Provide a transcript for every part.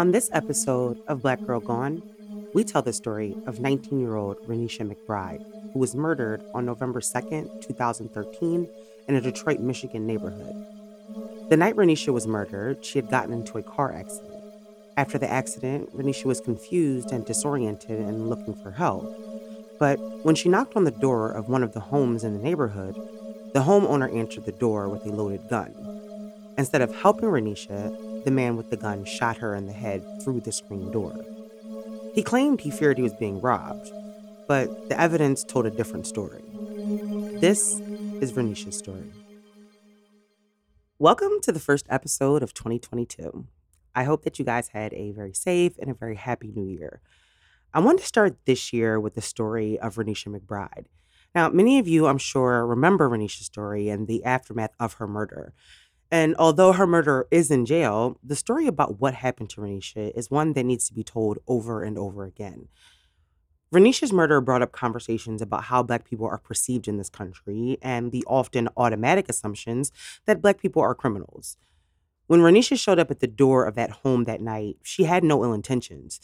On this episode of Black Girl Gone, we tell the story of 19 year old Renisha McBride, who was murdered on November 2nd, 2013, in a Detroit, Michigan neighborhood. The night Renisha was murdered, she had gotten into a car accident. After the accident, Renisha was confused and disoriented and looking for help. But when she knocked on the door of one of the homes in the neighborhood, the homeowner answered the door with a loaded gun. Instead of helping Renisha, the man with the gun shot her in the head through the screen door. He claimed he feared he was being robbed, but the evidence told a different story. This is Renisha's story. Welcome to the first episode of 2022. I hope that you guys had a very safe and a very happy new year. I want to start this year with the story of Renisha McBride. Now, many of you, I'm sure, remember Renisha's story and the aftermath of her murder. And although her murderer is in jail, the story about what happened to Renisha is one that needs to be told over and over again. Renisha's murder brought up conversations about how Black people are perceived in this country and the often automatic assumptions that Black people are criminals. When Renisha showed up at the door of that home that night, she had no ill intentions.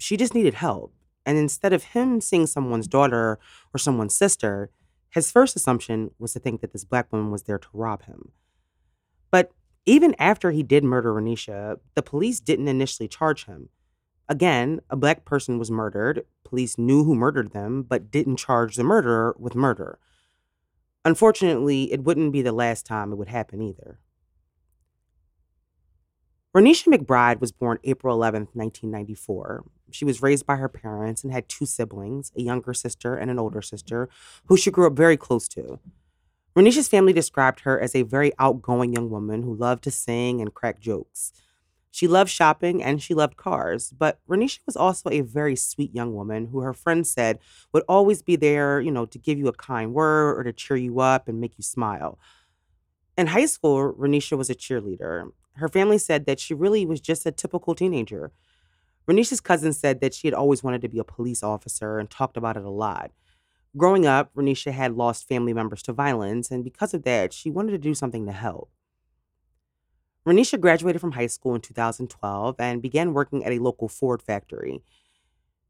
She just needed help. And instead of him seeing someone's daughter or someone's sister, his first assumption was to think that this Black woman was there to rob him. But even after he did murder Renisha, the police didn't initially charge him. Again, a black person was murdered. Police knew who murdered them, but didn't charge the murderer with murder. Unfortunately, it wouldn't be the last time it would happen either. Renisha McBride was born April 11, 1994. She was raised by her parents and had two siblings, a younger sister and an older sister, who she grew up very close to. Renisha's family described her as a very outgoing young woman who loved to sing and crack jokes. She loved shopping and she loved cars, but Renisha was also a very sweet young woman who her friends said would always be there, you know, to give you a kind word or to cheer you up and make you smile. In high school, Renisha was a cheerleader. Her family said that she really was just a typical teenager. Renisha's cousin said that she had always wanted to be a police officer and talked about it a lot. Growing up, Renisha had lost family members to violence, and because of that, she wanted to do something to help. Renisha graduated from high school in 2012 and began working at a local Ford factory.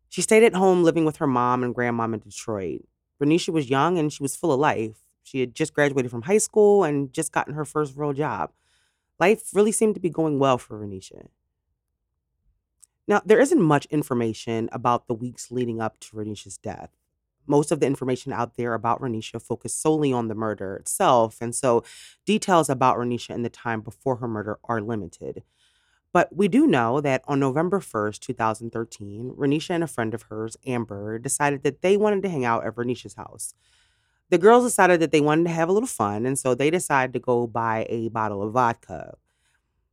She stayed at home living with her mom and grandmom in Detroit. Renisha was young and she was full of life. She had just graduated from high school and just gotten her first real job. Life really seemed to be going well for Renisha. Now, there isn't much information about the weeks leading up to Renisha's death most of the information out there about Renisha focused solely on the murder itself. And so details about Renisha and the time before her murder are limited. But we do know that on November 1st, 2013, Renisha and a friend of hers, Amber, decided that they wanted to hang out at Renisha's house. The girls decided that they wanted to have a little fun, and so they decided to go buy a bottle of vodka.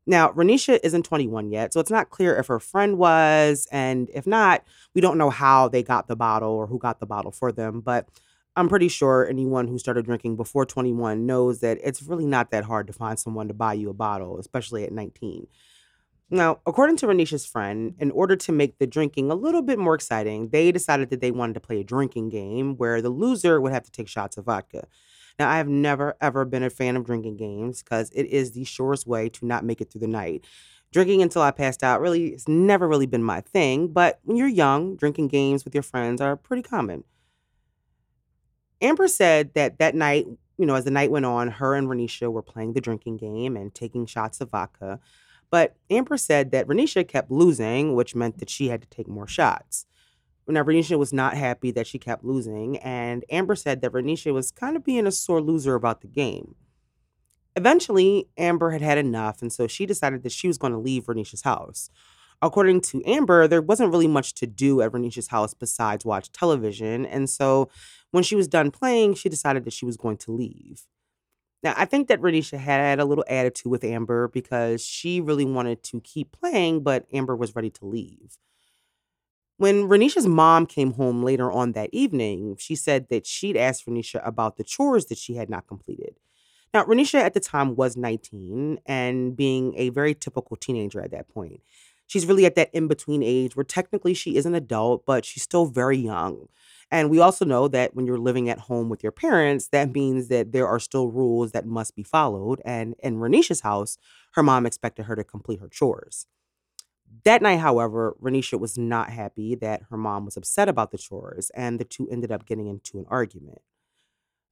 Now, Renisha isn't 21 yet, so it's not clear if her friend was. And if not, we don't know how they got the bottle or who got the bottle for them. But I'm pretty sure anyone who started drinking before 21 knows that it's really not that hard to find someone to buy you a bottle, especially at 19. Now, according to Renisha's friend, in order to make the drinking a little bit more exciting, they decided that they wanted to play a drinking game where the loser would have to take shots of vodka. Now, I have never, ever been a fan of drinking games because it is the surest way to not make it through the night. Drinking until I passed out really has never really been my thing, but when you're young, drinking games with your friends are pretty common. Amber said that that night, you know, as the night went on, her and Renisha were playing the drinking game and taking shots of vodka. But Amber said that Renisha kept losing, which meant that she had to take more shots. Now, Renisha was not happy that she kept losing, and Amber said that Renisha was kind of being a sore loser about the game. Eventually, Amber had had enough, and so she decided that she was going to leave Renisha's house. According to Amber, there wasn't really much to do at Renisha's house besides watch television, and so when she was done playing, she decided that she was going to leave. Now, I think that Renisha had a little attitude with Amber because she really wanted to keep playing, but Amber was ready to leave. When Renisha's mom came home later on that evening, she said that she'd asked Renisha about the chores that she had not completed. Now, Renisha at the time was 19 and being a very typical teenager at that point. She's really at that in between age where technically she is an adult, but she's still very young. And we also know that when you're living at home with your parents, that means that there are still rules that must be followed. And in Renisha's house, her mom expected her to complete her chores. That night, however, Renisha was not happy that her mom was upset about the chores, and the two ended up getting into an argument.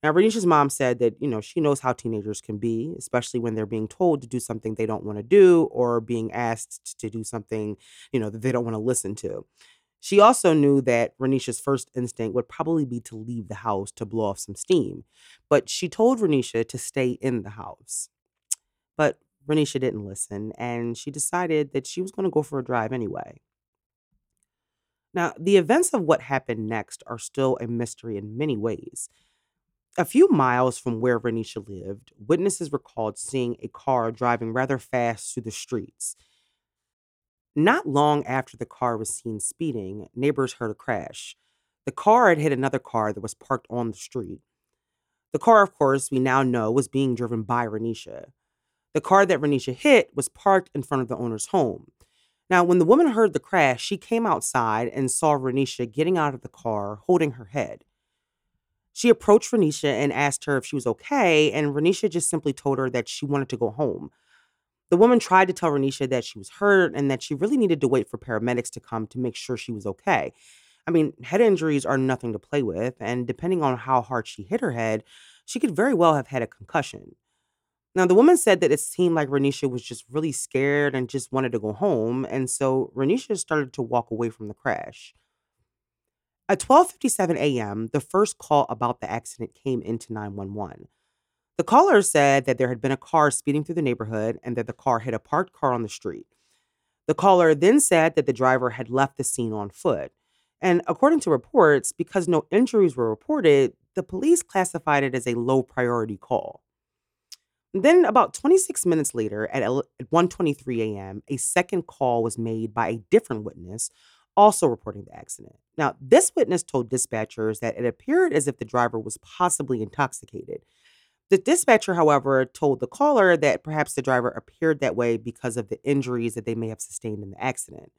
Now, Renisha's mom said that, you know, she knows how teenagers can be, especially when they're being told to do something they don't want to do or being asked to do something, you know, that they don't want to listen to. She also knew that Renisha's first instinct would probably be to leave the house to blow off some steam, but she told Renisha to stay in the house. But Renisha didn't listen, and she decided that she was going to go for a drive anyway. Now, the events of what happened next are still a mystery in many ways. A few miles from where Renisha lived, witnesses recalled seeing a car driving rather fast through the streets. Not long after the car was seen speeding, neighbors heard a crash. The car had hit another car that was parked on the street. The car, of course, we now know was being driven by Renisha. The car that Renisha hit was parked in front of the owner's home. Now, when the woman heard the crash, she came outside and saw Renisha getting out of the car holding her head. She approached Renisha and asked her if she was okay, and Renisha just simply told her that she wanted to go home. The woman tried to tell Renisha that she was hurt and that she really needed to wait for paramedics to come to make sure she was okay. I mean, head injuries are nothing to play with, and depending on how hard she hit her head, she could very well have had a concussion. Now, the woman said that it seemed like Renisha was just really scared and just wanted to go home, and so Renisha started to walk away from the crash. At 12:57 a.m., the first call about the accident came into 911. The caller said that there had been a car speeding through the neighborhood and that the car hit a parked car on the street. The caller then said that the driver had left the scene on foot. And according to reports, because no injuries were reported, the police classified it as a low priority call. Then about 26 minutes later at 1:23 a.m., a second call was made by a different witness also reporting the accident. Now, this witness told dispatchers that it appeared as if the driver was possibly intoxicated the dispatcher, however, told the caller that perhaps the driver appeared that way because of the injuries that they may have sustained in the accident.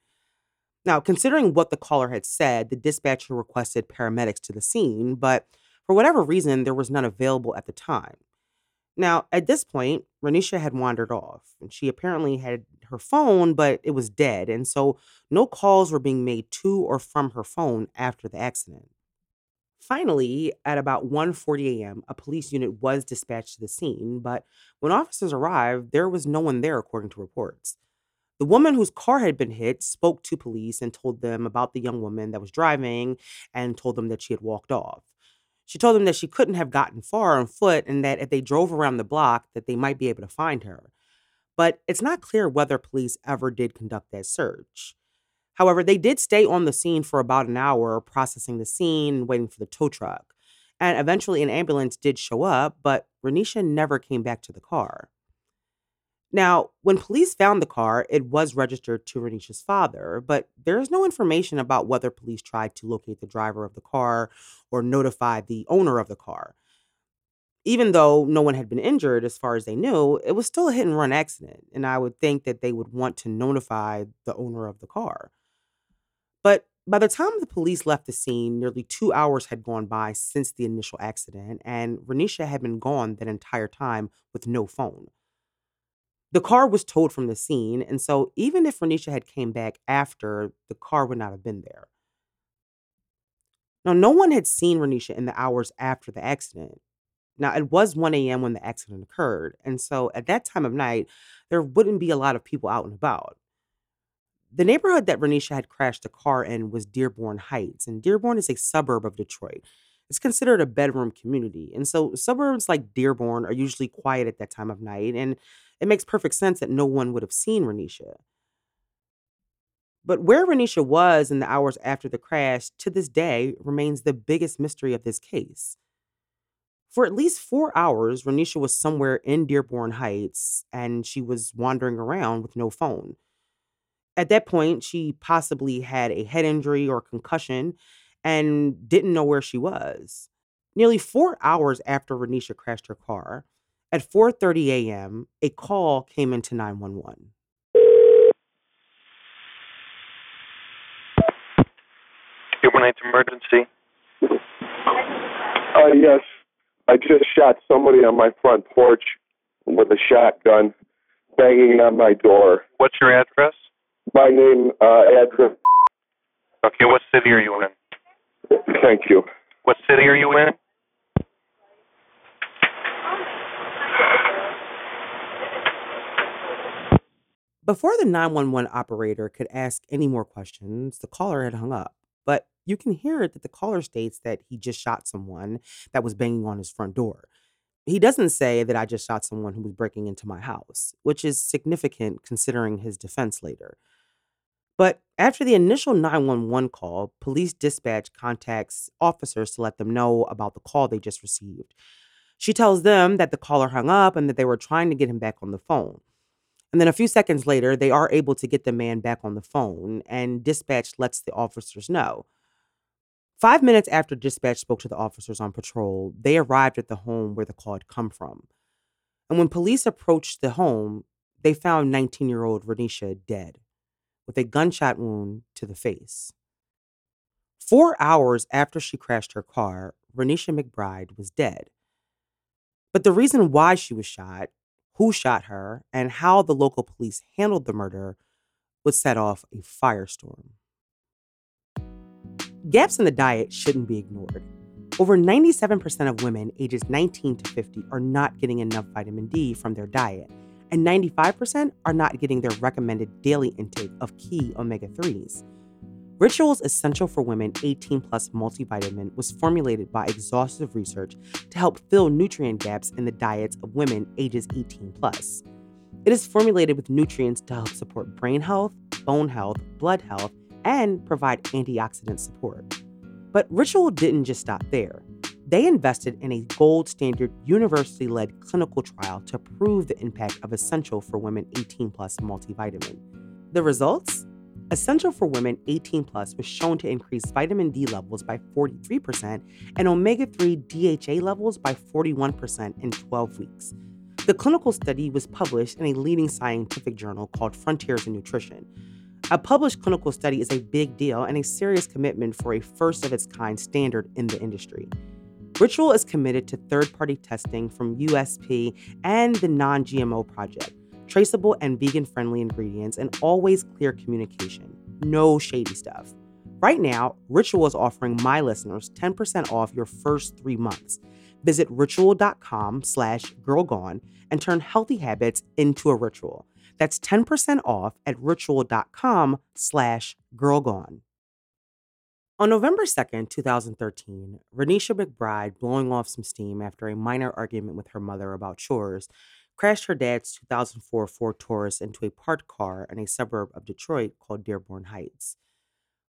Now, considering what the caller had said, the dispatcher requested paramedics to the scene, but for whatever reason, there was none available at the time. Now, at this point, Renisha had wandered off, and she apparently had her phone, but it was dead, and so no calls were being made to or from her phone after the accident. Finally, at about 1:40 a.m., a police unit was dispatched to the scene, but when officers arrived, there was no one there according to reports. The woman whose car had been hit spoke to police and told them about the young woman that was driving and told them that she had walked off. She told them that she couldn't have gotten far on foot and that if they drove around the block that they might be able to find her. But it's not clear whether police ever did conduct that search. However, they did stay on the scene for about an hour, processing the scene, and waiting for the tow truck. And eventually, an ambulance did show up, but Renisha never came back to the car. Now, when police found the car, it was registered to Renisha's father, but there is no information about whether police tried to locate the driver of the car or notify the owner of the car. Even though no one had been injured as far as they knew, it was still a hit and run accident, and I would think that they would want to notify the owner of the car. But by the time the police left the scene, nearly two hours had gone by since the initial accident, and Renisha had been gone that entire time with no phone. The car was towed from the scene, and so even if Renisha had came back after, the car would not have been there. Now, no one had seen Renisha in the hours after the accident. Now, it was 1 a.m. when the accident occurred, and so at that time of night, there wouldn't be a lot of people out and about. The neighborhood that Renisha had crashed the car in was Dearborn Heights, and Dearborn is a suburb of Detroit. It's considered a bedroom community, and so suburbs like Dearborn are usually quiet at that time of night, and it makes perfect sense that no one would have seen Renisha. But where Renisha was in the hours after the crash to this day remains the biggest mystery of this case. For at least four hours, Renisha was somewhere in Dearborn Heights and she was wandering around with no phone. At that point, she possibly had a head injury or concussion and didn't know where she was. Nearly four hours after Renisha crashed her car, at 4:30 a.m., a call came into 911. Overnight emergency. Uh, yes. I just shot somebody on my front porch with a shotgun banging on my door. What's your address? My name, uh, address. Okay, what city are you in? Thank you. What city are you in? Before the 911 operator could ask any more questions, the caller had hung up. But you can hear it that the caller states that he just shot someone that was banging on his front door. He doesn't say that I just shot someone who was breaking into my house, which is significant considering his defense later. But after the initial 911 call, police dispatch contacts officers to let them know about the call they just received. She tells them that the caller hung up and that they were trying to get him back on the phone. And then a few seconds later, they are able to get the man back on the phone, and dispatch lets the officers know. Five minutes after dispatch spoke to the officers on patrol, they arrived at the home where the call had come from. And when police approached the home, they found 19 year old Renisha dead with a gunshot wound to the face. Four hours after she crashed her car, Renisha McBride was dead. But the reason why she was shot, who shot her, and how the local police handled the murder would set off a firestorm. Gaps in the diet shouldn't be ignored. Over 97% of women ages 19 to 50 are not getting enough vitamin D from their diet, and 95% are not getting their recommended daily intake of key omega 3s. Ritual's Essential for Women 18 Plus multivitamin was formulated by exhaustive research to help fill nutrient gaps in the diets of women ages 18 plus. It is formulated with nutrients to help support brain health, bone health, blood health, and provide antioxidant support. But Ritual didn't just stop there. They invested in a gold standard university led clinical trial to prove the impact of Essential for Women 18 Plus multivitamin. The results? Essential for Women 18 Plus was shown to increase vitamin D levels by 43% and omega 3 DHA levels by 41% in 12 weeks. The clinical study was published in a leading scientific journal called Frontiers in Nutrition. A published clinical study is a big deal and a serious commitment for a first of its kind standard in the industry. Ritual is committed to third party testing from USP and the Non GMO Project, traceable and vegan friendly ingredients, and always clear communication. No shady stuff. Right now, Ritual is offering my listeners 10% off your first three months. Visit ritual.com slash girlgone and turn healthy habits into a ritual. That's 10% off at ritual.com slash girlgone. On November 2nd, 2013, Renisha McBride, blowing off some steam after a minor argument with her mother about chores, crashed her dad's 2004 Ford Taurus into a parked car in a suburb of Detroit called Dearborn Heights.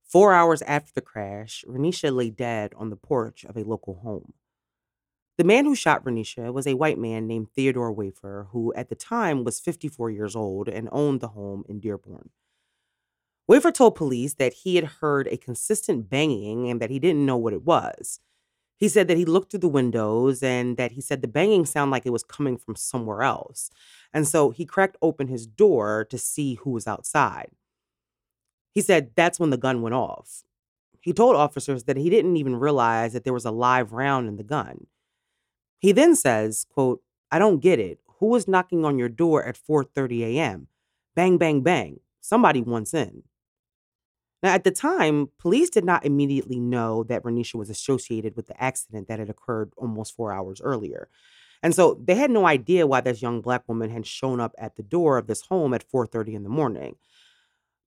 Four hours after the crash, Renisha lay dead on the porch of a local home. The man who shot Renisha was a white man named Theodore Wafer, who at the time was 54 years old and owned the home in Dearborn. Wafer told police that he had heard a consistent banging and that he didn't know what it was. He said that he looked through the windows and that he said the banging sounded like it was coming from somewhere else. And so he cracked open his door to see who was outside. He said that's when the gun went off. He told officers that he didn't even realize that there was a live round in the gun. He then says, quote, I don't get it. Who was knocking on your door at 4:30 a.m.? Bang, bang, bang. Somebody wants in. Now, at the time, police did not immediately know that Renisha was associated with the accident that had occurred almost four hours earlier. And so they had no idea why this young black woman had shown up at the door of this home at 4:30 in the morning.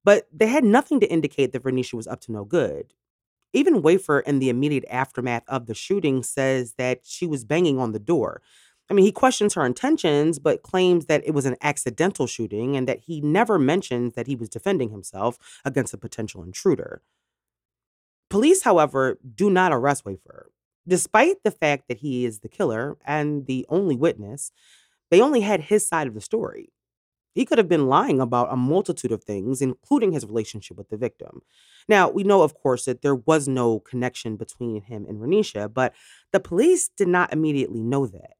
But they had nothing to indicate that Renisha was up to no good. Even Wafer, in the immediate aftermath of the shooting, says that she was banging on the door. I mean, he questions her intentions, but claims that it was an accidental shooting and that he never mentions that he was defending himself against a potential intruder. Police, however, do not arrest Wafer. Despite the fact that he is the killer and the only witness, they only had his side of the story. He could have been lying about a multitude of things, including his relationship with the victim. Now, we know, of course, that there was no connection between him and Renisha, but the police did not immediately know that.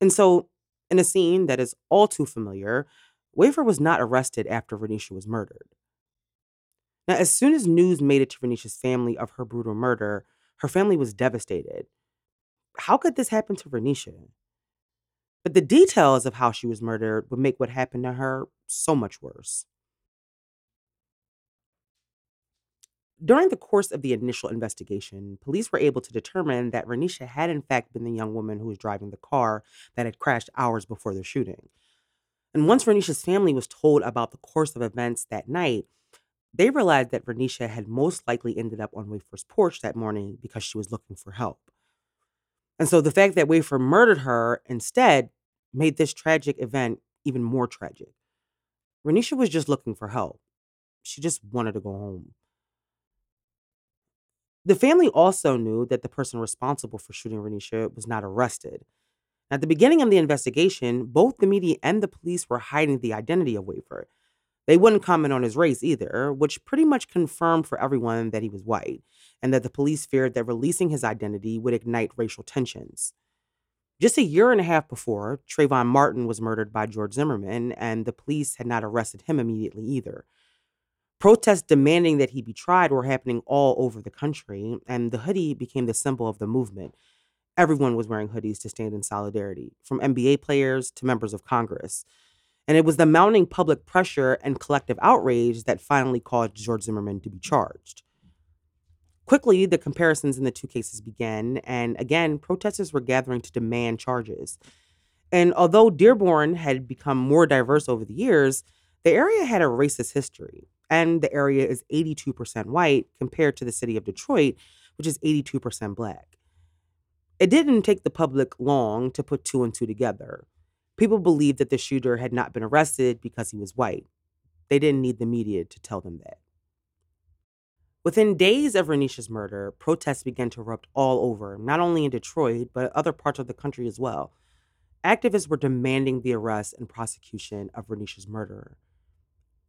And so, in a scene that is all too familiar, Wafer was not arrested after Renisha was murdered. Now, as soon as news made it to Renisha's family of her brutal murder, her family was devastated. How could this happen to Renisha? But the details of how she was murdered would make what happened to her so much worse. During the course of the initial investigation, police were able to determine that Renisha had in fact been the young woman who was driving the car that had crashed hours before the shooting. And once Renisha's family was told about the course of events that night, they realized that Renisha had most likely ended up on Wafer's porch that morning because she was looking for help. And so the fact that Wafer murdered her instead made this tragic event even more tragic. Renisha was just looking for help. She just wanted to go home. The family also knew that the person responsible for shooting Renisha was not arrested. At the beginning of the investigation, both the media and the police were hiding the identity of Wafer. They wouldn't comment on his race either, which pretty much confirmed for everyone that he was white, and that the police feared that releasing his identity would ignite racial tensions. Just a year and a half before, Trayvon Martin was murdered by George Zimmerman, and the police had not arrested him immediately either. Protests demanding that he be tried were happening all over the country, and the hoodie became the symbol of the movement. Everyone was wearing hoodies to stand in solidarity, from NBA players to members of Congress. And it was the mounting public pressure and collective outrage that finally caused George Zimmerman to be charged. Quickly, the comparisons in the two cases began, and again, protesters were gathering to demand charges. And although Dearborn had become more diverse over the years, the area had a racist history and the area is 82% white compared to the city of Detroit, which is 82% black. It didn't take the public long to put two and two together. People believed that the shooter had not been arrested because he was white. They didn't need the media to tell them that. Within days of Renisha's murder, protests began to erupt all over, not only in Detroit, but other parts of the country as well. Activists were demanding the arrest and prosecution of Renisha's murderer.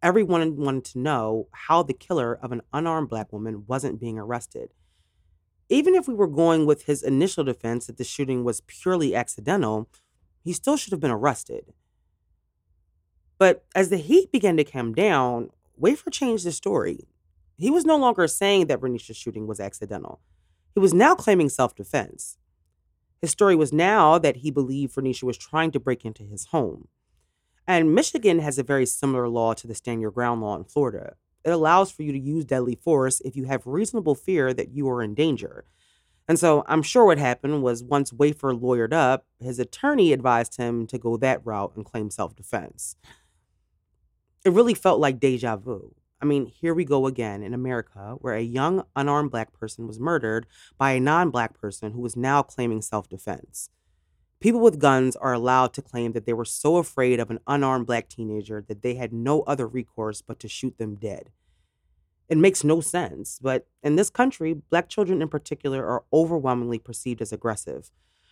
Everyone wanted to know how the killer of an unarmed black woman wasn't being arrested. Even if we were going with his initial defense that the shooting was purely accidental, he still should have been arrested. But as the heat began to come down, Wafer changed the story. He was no longer saying that Renisha's shooting was accidental. He was now claiming self defense. His story was now that he believed Renisha was trying to break into his home. And Michigan has a very similar law to the stand your ground law in Florida. It allows for you to use deadly force if you have reasonable fear that you are in danger. And so I'm sure what happened was once Wafer lawyered up, his attorney advised him to go that route and claim self defense. It really felt like deja vu. I mean, here we go again in America, where a young, unarmed black person was murdered by a non black person who was now claiming self defense. People with guns are allowed to claim that they were so afraid of an unarmed black teenager that they had no other recourse but to shoot them dead. It makes no sense, but in this country, black children in particular are overwhelmingly perceived as aggressive.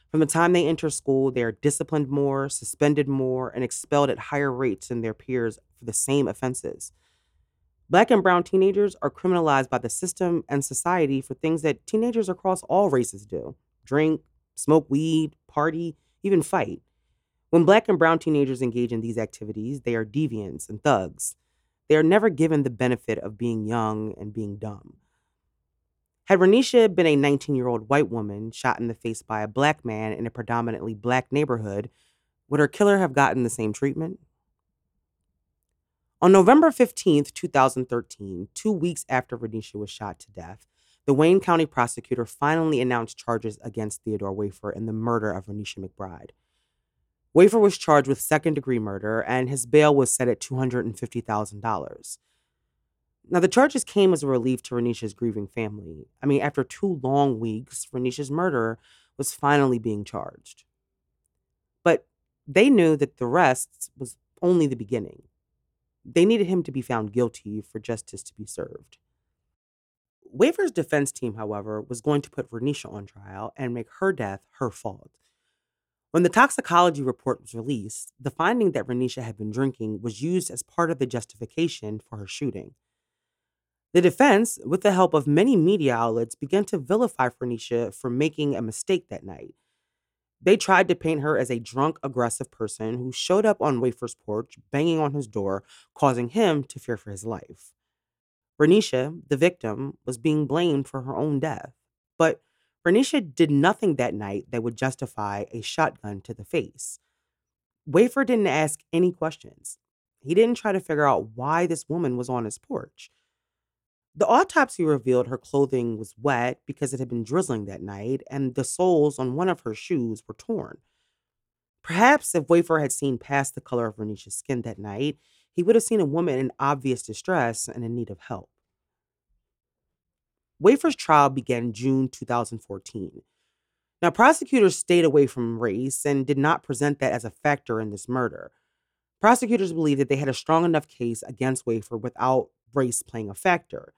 From the time they enter school, they are disciplined more, suspended more, and expelled at higher rates than their peers for the same offenses. Black and brown teenagers are criminalized by the system and society for things that teenagers across all races do drink, smoke weed, party, even fight. When black and brown teenagers engage in these activities, they are deviants and thugs. They are never given the benefit of being young and being dumb. Had Renisha been a 19 year old white woman shot in the face by a black man in a predominantly black neighborhood, would her killer have gotten the same treatment? On November 15, 2013, two weeks after Renisha was shot to death, the Wayne County prosecutor finally announced charges against Theodore Wafer in the murder of Renisha McBride. Wafer was charged with second degree murder, and his bail was set at $250,000. Now, the charges came as a relief to Renisha's grieving family. I mean, after two long weeks, Renisha's murderer was finally being charged. But they knew that the rest was only the beginning. They needed him to be found guilty for justice to be served. Wafer's defense team, however, was going to put Renisha on trial and make her death her fault. When the toxicology report was released, the finding that Renisha had been drinking was used as part of the justification for her shooting. The defense, with the help of many media outlets, began to vilify Renisha for making a mistake that night. They tried to paint her as a drunk, aggressive person who showed up on Wafer's porch, banging on his door, causing him to fear for his life. Renisha, the victim, was being blamed for her own death. But Renisha did nothing that night that would justify a shotgun to the face. Wafer didn't ask any questions. He didn't try to figure out why this woman was on his porch. The autopsy revealed her clothing was wet because it had been drizzling that night, and the soles on one of her shoes were torn. Perhaps if Wafer had seen past the color of Renisha's skin that night, he would have seen a woman in obvious distress and in need of help. Wafer's trial began June 2014. Now, prosecutors stayed away from race and did not present that as a factor in this murder. Prosecutors believed that they had a strong enough case against Wafer without race playing a factor.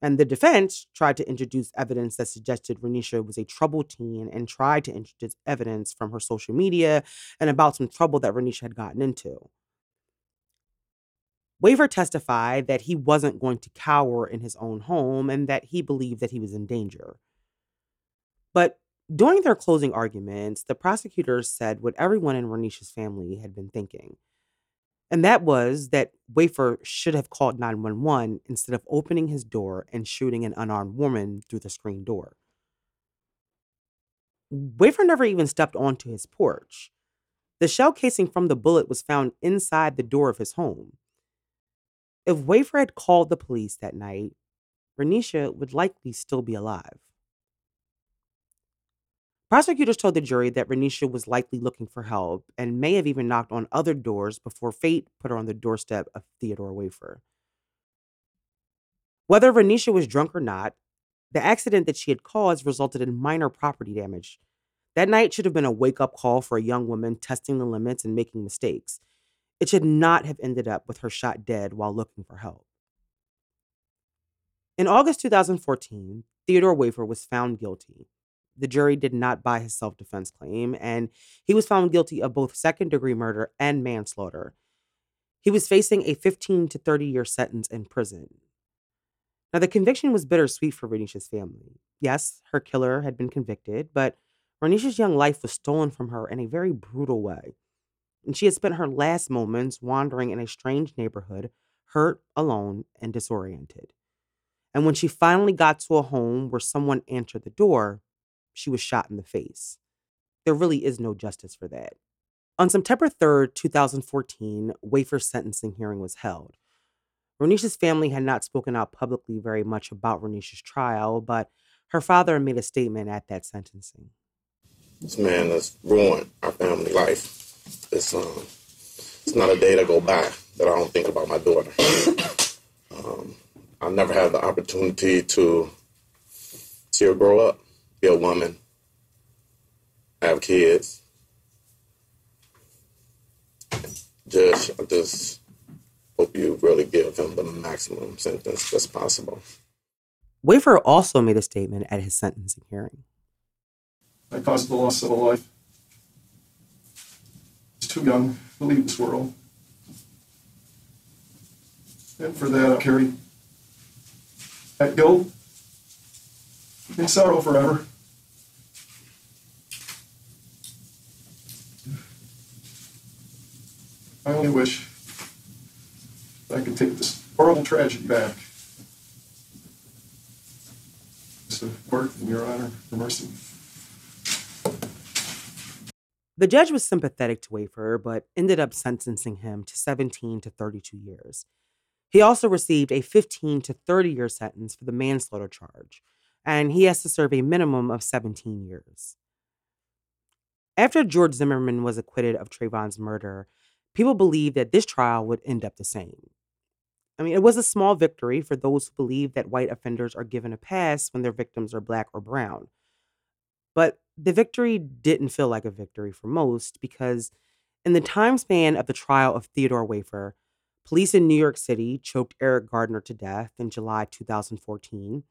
And the defense tried to introduce evidence that suggested Renisha was a troubled teen and tried to introduce evidence from her social media and about some trouble that Renisha had gotten into. Wafer testified that he wasn't going to cower in his own home and that he believed that he was in danger. But during their closing arguments, the prosecutors said what everyone in Renisha's family had been thinking and that was that Wafer should have called 911 instead of opening his door and shooting an unarmed woman through the screen door. Wafer never even stepped onto his porch. The shell casing from the bullet was found inside the door of his home. If Wafer had called the police that night, Renisha would likely still be alive. Prosecutors told the jury that Renisha was likely looking for help and may have even knocked on other doors before fate put her on the doorstep of Theodore Wafer. Whether Renisha was drunk or not, the accident that she had caused resulted in minor property damage. That night should have been a wake up call for a young woman testing the limits and making mistakes. It should not have ended up with her shot dead while looking for help. In August 2014, Theodore Wafer was found guilty the jury did not buy his self defense claim, and he was found guilty of both second degree murder and manslaughter. He was facing a 15 to 30 year sentence in prison. Now, the conviction was bittersweet for Renisha's family. Yes, her killer had been convicted, but Renisha's young life was stolen from her in a very brutal way. And she had spent her last moments wandering in a strange neighborhood, hurt, alone, and disoriented. And when she finally got to a home where someone answered the door, she was shot in the face. There really is no justice for that. On September 3rd, 2014, Wafer's sentencing hearing was held. Renisha's family had not spoken out publicly very much about Renisha's trial, but her father made a statement at that sentencing. This man has ruined our family life. It's um, it's not a day to go by that I don't think about my daughter. um, I never had the opportunity to see her grow up be a woman, have kids. Judge, I just hope you really give him the maximum sentence that's possible. Wafer also made a statement at his sentencing hearing. I caused the loss of a life. Too young to leave this world. And for that, I carry that guilt in sorrow forever. I only wish I could take this horrible tragedy back. So, court, in your honor, for mercy. The judge was sympathetic to Wafer, but ended up sentencing him to 17 to 32 years. He also received a 15 to 30 year sentence for the manslaughter charge, and he has to serve a minimum of 17 years. After George Zimmerman was acquitted of Trayvon's murder, people believed that this trial would end up the same. I mean, it was a small victory for those who believe that white offenders are given a pass when their victims are black or brown. But the victory didn't feel like a victory for most because, in the time span of the trial of Theodore Wafer, police in New York City choked Eric Gardner to death in July 2014.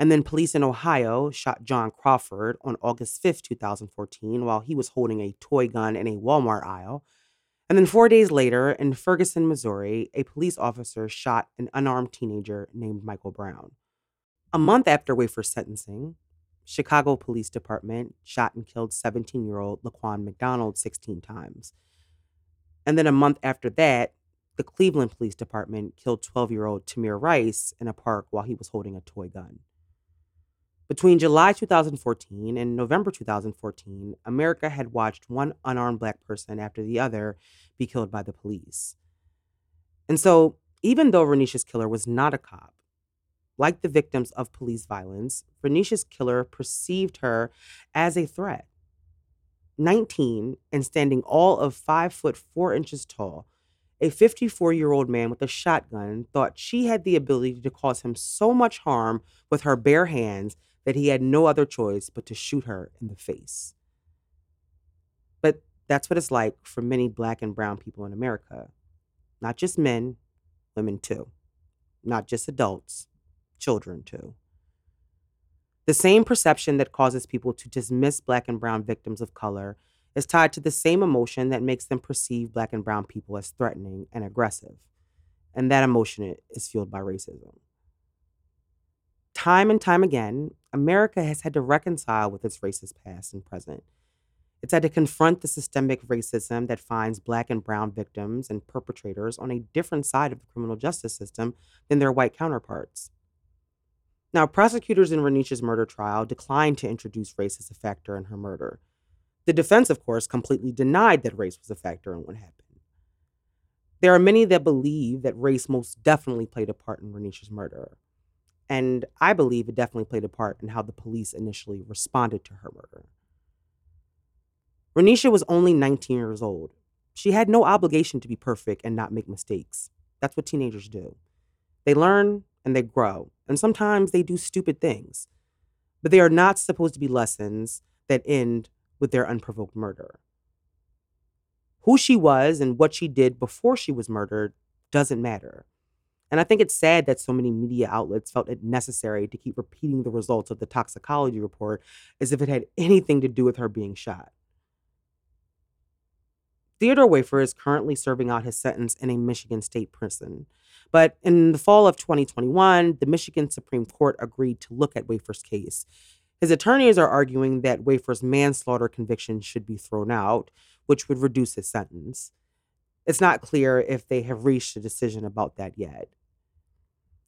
And then police in Ohio shot John Crawford on August 5th, 2014, while he was holding a toy gun in a Walmart aisle. And then four days later, in Ferguson, Missouri, a police officer shot an unarmed teenager named Michael Brown. A month after Wafer's sentencing, Chicago Police Department shot and killed 17 year old Laquan McDonald 16 times. And then a month after that, the Cleveland Police Department killed 12 year old Tamir Rice in a park while he was holding a toy gun. Between July 2014 and November 2014, America had watched one unarmed black person after the other be killed by the police. And so, even though Renisha's killer was not a cop, like the victims of police violence, Renisha's killer perceived her as a threat. 19 and standing all of 5 foot 4 inches tall, a 54 year old man with a shotgun thought she had the ability to cause him so much harm with her bare hands that he had no other choice but to shoot her in the face. But that's what it's like for many black and brown people in America. Not just men, women too. Not just adults, children too. The same perception that causes people to dismiss black and brown victims of color is tied to the same emotion that makes them perceive black and brown people as threatening and aggressive. And that emotion is fueled by racism. Time and time again, America has had to reconcile with its racist past and present. It's had to confront the systemic racism that finds black and brown victims and perpetrators on a different side of the criminal justice system than their white counterparts. Now, prosecutors in Renisha's murder trial declined to introduce race as a factor in her murder. The defense, of course, completely denied that race was a factor in what happened. There are many that believe that race most definitely played a part in Renisha's murder. And I believe it definitely played a part in how the police initially responded to her murder. Renisha was only 19 years old. She had no obligation to be perfect and not make mistakes. That's what teenagers do. They learn and they grow, and sometimes they do stupid things. But they are not supposed to be lessons that end with their unprovoked murder. Who she was and what she did before she was murdered doesn't matter. And I think it's sad that so many media outlets felt it necessary to keep repeating the results of the toxicology report as if it had anything to do with her being shot. Theodore Wafer is currently serving out his sentence in a Michigan state prison. But in the fall of 2021, the Michigan Supreme Court agreed to look at Wafer's case. His attorneys are arguing that Wafer's manslaughter conviction should be thrown out, which would reduce his sentence. It's not clear if they have reached a decision about that yet.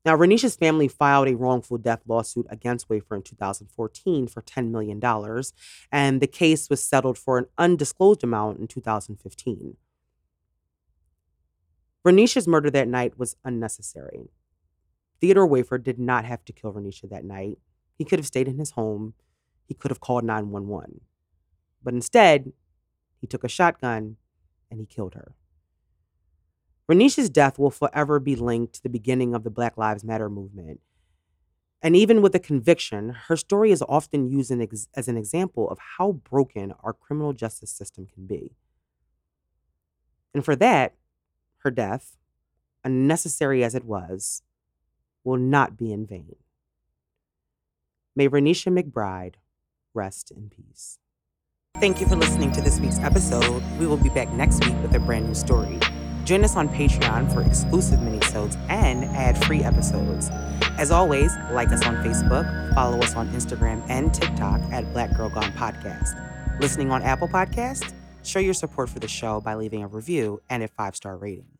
Now, Renisha's family filed a wrongful death lawsuit against Wafer in 2014 for $10 million, and the case was settled for an undisclosed amount in 2015. Renisha's murder that night was unnecessary. Theodore Wafer did not have to kill Renisha that night. He could have stayed in his home. He could have called 911. But instead, he took a shotgun and he killed her. Renisha's death will forever be linked to the beginning of the Black Lives Matter movement. And even with a conviction, her story is often used as an example of how broken our criminal justice system can be. And for that, her death, unnecessary as it was, will not be in vain. May Renisha McBride rest in peace. Thank you for listening to this week's episode. We will be back next week with a brand new story. Join us on Patreon for exclusive minisodes and ad-free episodes. As always, like us on Facebook, follow us on Instagram and TikTok at Black Girl Gone Podcast. Listening on Apple Podcast? Show your support for the show by leaving a review and a five-star rating.